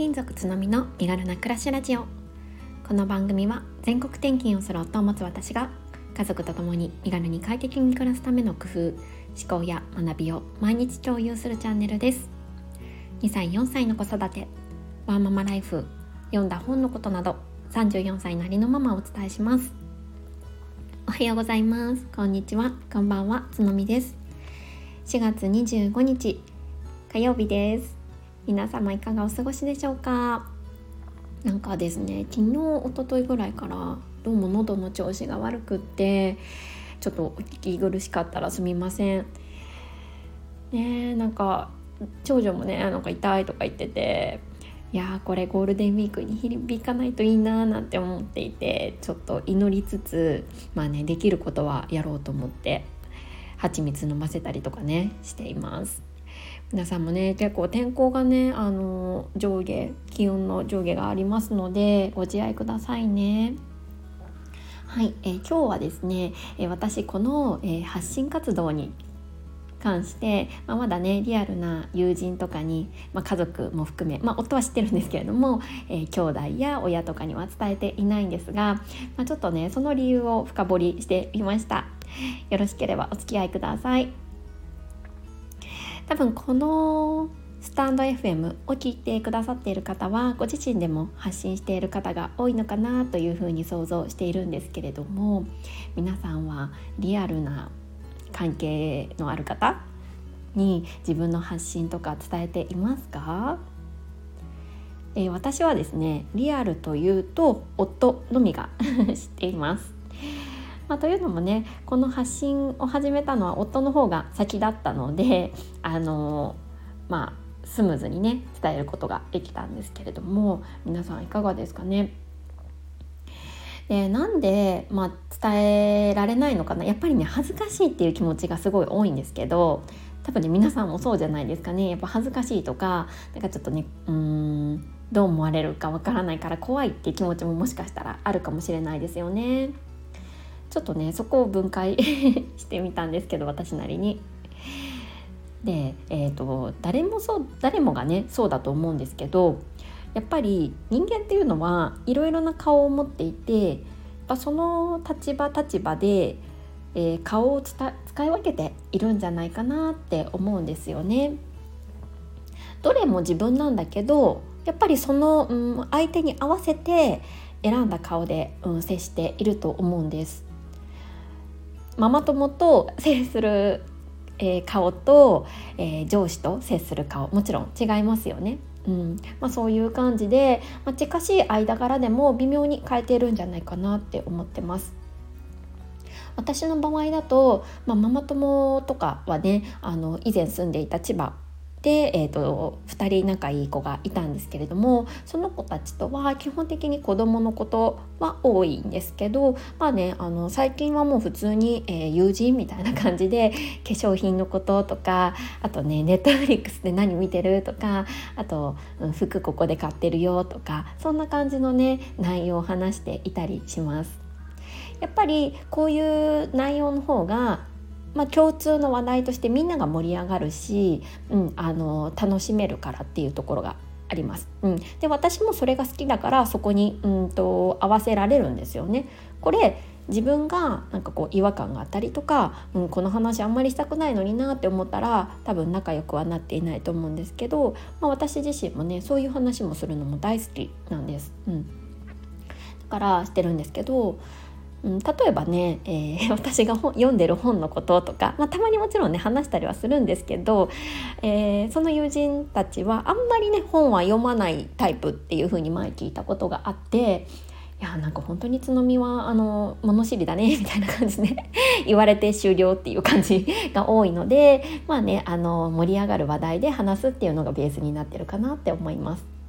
勤族つのみの身軽な暮らしラジオ。この番組は全国転勤をする夫を持つ私が家族と共に身軽に快適に暮らすための工夫思考や学びを毎日共有するチャンネルです。2歳4歳の子育てワーママライフ読んだ本のことなど34歳なりのママをお伝えします。おはようございます。こんにちは。こんばんは。つのみです。4月25日火曜日です。皆様いかがお過ごしでしょうか？なんかですね昨日一昨日ぐらいからどうも喉の調子が悪くってちょっとお聞き苦しかったらすみません。ねなんか長女もねなんか痛いとか言ってていやこれゴールデンウィークに響かないといいなーなんて思っていてちょっと祈りつつまあねできることはやろうと思って蜂蜜飲ませたりとかねしています。皆さんもね結構天候がねあの上下気温の上下がありますのでご自愛くださいね。はい、えー、今日はですね、えー、私この、えー、発信活動に関して、まあ、まだねリアルな友人とかに、まあ、家族も含め、まあ、夫は知ってるんですけれども、えー、兄弟や親とかには伝えていないんですが、まあ、ちょっとねその理由を深掘りしてみましたよろしければお付き合いください多分このスタンド FM を聞いてくださっている方はご自身でも発信している方が多いのかなというふうに想像しているんですけれども皆さんはリアルな関係のある方に自分の発信とか伝えていますか、えー、私はですねリアルというと夫のみが 知っています。まあ、というのもねこの発信を始めたのは夫の方が先だったので あのまあスムーズにね伝えることができたんですけれども皆さんいかがですかね。でなんで、まあ、伝えられないのかな。やっぱりね恥ずかしいっていう気持ちがすごい多いんですけど多分ね皆さんもそうじゃないですかね。やっぱ恥ずかしいとかなんかちょっとねうーんどう思われるかわからないから怖いっていう気持ちももしかしたらあるかもしれないですよね。ちょっとねそこを分解 してみたんですけど私なりに。で、えーと、誰もそう誰もがねそうだと思うんですけどやっぱり人間っていうのはいろいろな顔を持っていてその立場立場で、えー、顔を使い分けているんじゃないかなって思うんですよね。どれも自分なんだけどやっぱりその、うん、相手に合わせて選んだ顔で、うん、接していると思うんです。ママ友と接する、えー、顔と、えー、上司と接する顔もちろん違いますよね。うんまあ、そういう感じで、まあ、近しい間柄でも微妙に変えているんじゃないかなって思ってます。私の場合だと、まあ、ママ友とかはねあの以前住んでいた千葉で、えーと、2人仲いい子がいたんですけれどもその子たちとは基本的に子どものことは多いんですけどまあねあの最近はもう普通に、えー、友人みたいな感じで化粧品のこととかあとねネットフリックスで何見てるとかあと、うん、服ここで買ってるよとかそんな感じのね内容を話していたりします。やっぱりこういう内容の方がまあ、共通の話題としてみんなが盛り上がるし、うん、あの楽しめるからっていうところがあります。うん、で私もそれが好きだからそこにうんと合わせられるんですよね。これ自分がなんかこう違和感があったりとか、うん、この話あんまりしたくないのになって思ったら多分仲良くはなっていないと思うんですけど、まあ、私自身もねそういう話もするのも大好きなんです。うん、だからしてるんですけどうん、例えばね、えー、私が読んでる本のこととか、まあ、たまにもちろんね話したりはするんですけど、えー、その友人たちはあんまりね本は読まないタイプっていうふうに前聞いたことがあっていやなんか本当につのみはあの物知りだね みたいな感じで 言われて終了っていう感じが多いのでまあねあの盛り上がる話題で話すっていうのがベースになってるかなって思います。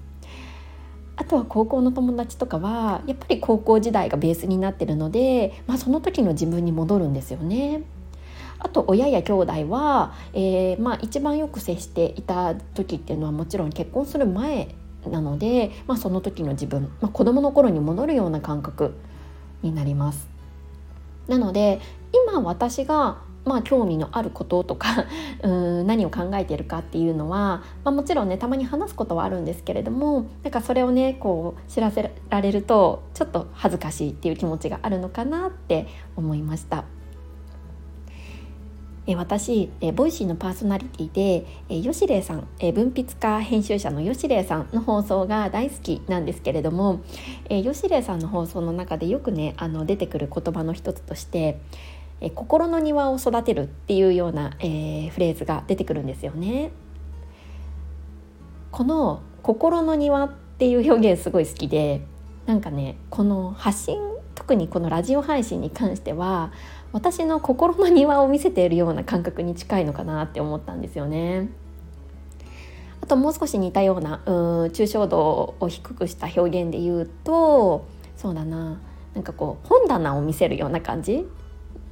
あとは高校の友達とかはやっぱり高校時代がベースになってるので、まあ、その時の自分に戻るんですよね。あと親や兄弟は、えー、まあ、一番よく接していた時っていうのはもちろん結婚する前なので、まあ、その時の自分、まあ、子どもの頃に戻るような感覚になります。なので今私がまあ、興味のあることとか うん何を考えているかっていうのは、まあ、もちろんねたまに話すことはあるんですけれどもなんかそれをねこう知らせられるとちょっと恥ずかしいっていう気持ちがあるのかなって思いました。え私え Voicy のパーソナリティでえ吉礼さんえ文筆家編集者の吉礼さんの放送が大好きなんですけれどもえ吉礼さんの放送の中でよくねあの出てくる言葉の一つとしてえ心の庭を育てるっていうような、えー、フレーズが出てくるんですよね。この心の庭っていう表現すごい好きでなんかねこの発信特にこのラジオ配信に関しては私の心の庭を見せているような感覚に近いのかなって思ったんですよね。あともう少し似たようなうん抽象度を低くした表現で言うとそうだななんかこう本棚を見せるような感じ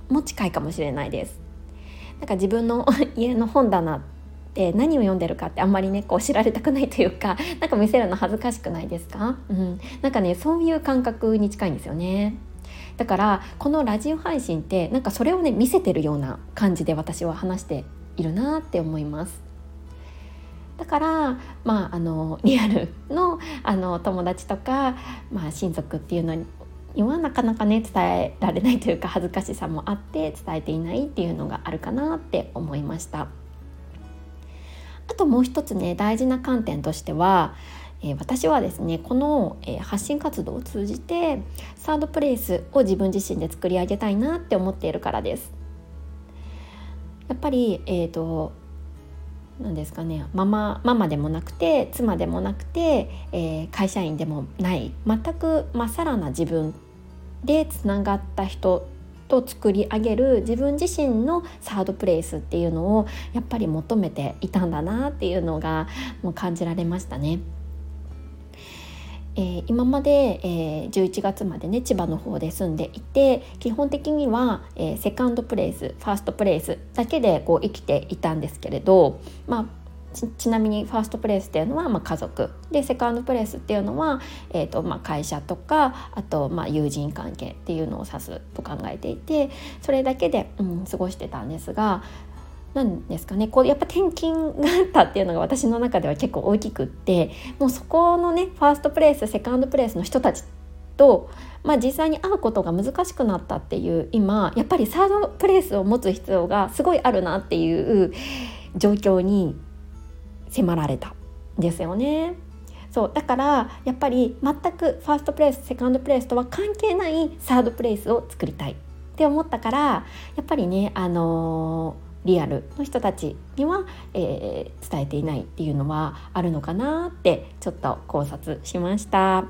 も近いかもしれないです。なんか自分の 家の本棚って何を読んでるかってあんまりねこう知られたくないというか なんか見せるの恥ずかしくないですか、うん、なんかねそういう感覚に近いんですよね。だからこのラジオ配信ってなんかそれをね見せてるような感じで私は話しているなって思います。だからまああのリアルのあの友達とか、まあ、親族っていうのにはなかなかね伝えられないというか恥ずかしさもあって伝えていないっていうのがあるかなって思いました。あともう一つね大事な観点としては、えー、私はですねこの、えー、発信活動を通じてサードプレイスを自分自身で作り上げたいなって思っているからです。やっぱりえっ、ー、と何ですかねママママでもなくて妻でもなくて、えー、会社員でもない全くまっさらな自分でつながった人と作り上げる自分自身のサードプレイスっていうのをやっぱり求めていたんだなっていうのがもう感じられましたね。えー、今まで、えー、11月までね千葉の方で住んでいて基本的には、えー、セカンドプレイスファーストプレイスだけでこう生きていたんですけれど、まあ、ちなみにファーストプレイスっていうのはまあ家族。でセカンドプレイスっていうのは、えーとまあ、会社とかあとまあ友人関係っていうのを指すと考えていてそれだけで、うん、過ごしてたんですがなんですかねこうやっぱ転勤があったっていうのが私の中では結構大きくってもうそこのねファーストプレイスセカンドプレイスの人たちと、まあ、実際に会うことが難しくなったっていう今やっぱりサードプレイスを持つ必要がすごいあるなっていう状況に迫られたんですよね。そうだからやっぱり全くファーストプレイスセカンドプレイスとは関係ないサードプレイスを作りたいって思ったからやっぱりねあのーリアルの人たちには、えー、伝えていないっていうのはあるのかなってちょっと考察しました。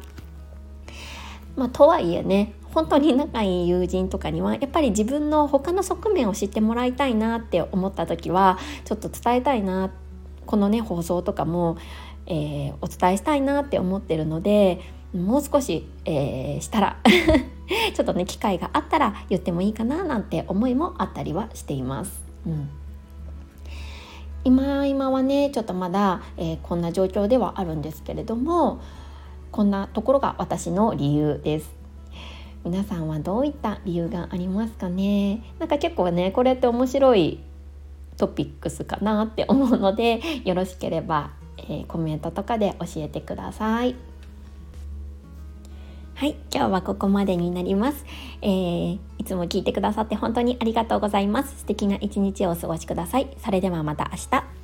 まあ、とはいえね本当に仲いい友人とかにはやっぱり自分の他の側面を知ってもらいたいなって思った時はちょっと伝えたいなこのね放送とかも、えー、お伝えしたいなって思ってるのでもう少し、えー、したら ちょっとね機会があったら言ってもいいかななんて思いもあったりはしています。うん、今今はねちょっとまだ、えー、こんな状況ではあるんですけれどもこんなところが私の理由です。皆さんはどういった理由がありますかね？なんか結構ねこれって面白いトピックスかなって思うのでよろしければ、えー、コメントとかで教えてください。はい、今日はここまでになります、えー、いつも聞いてくださって本当にありがとうございます。素敵な一日をお過ごしください。それではまた明日。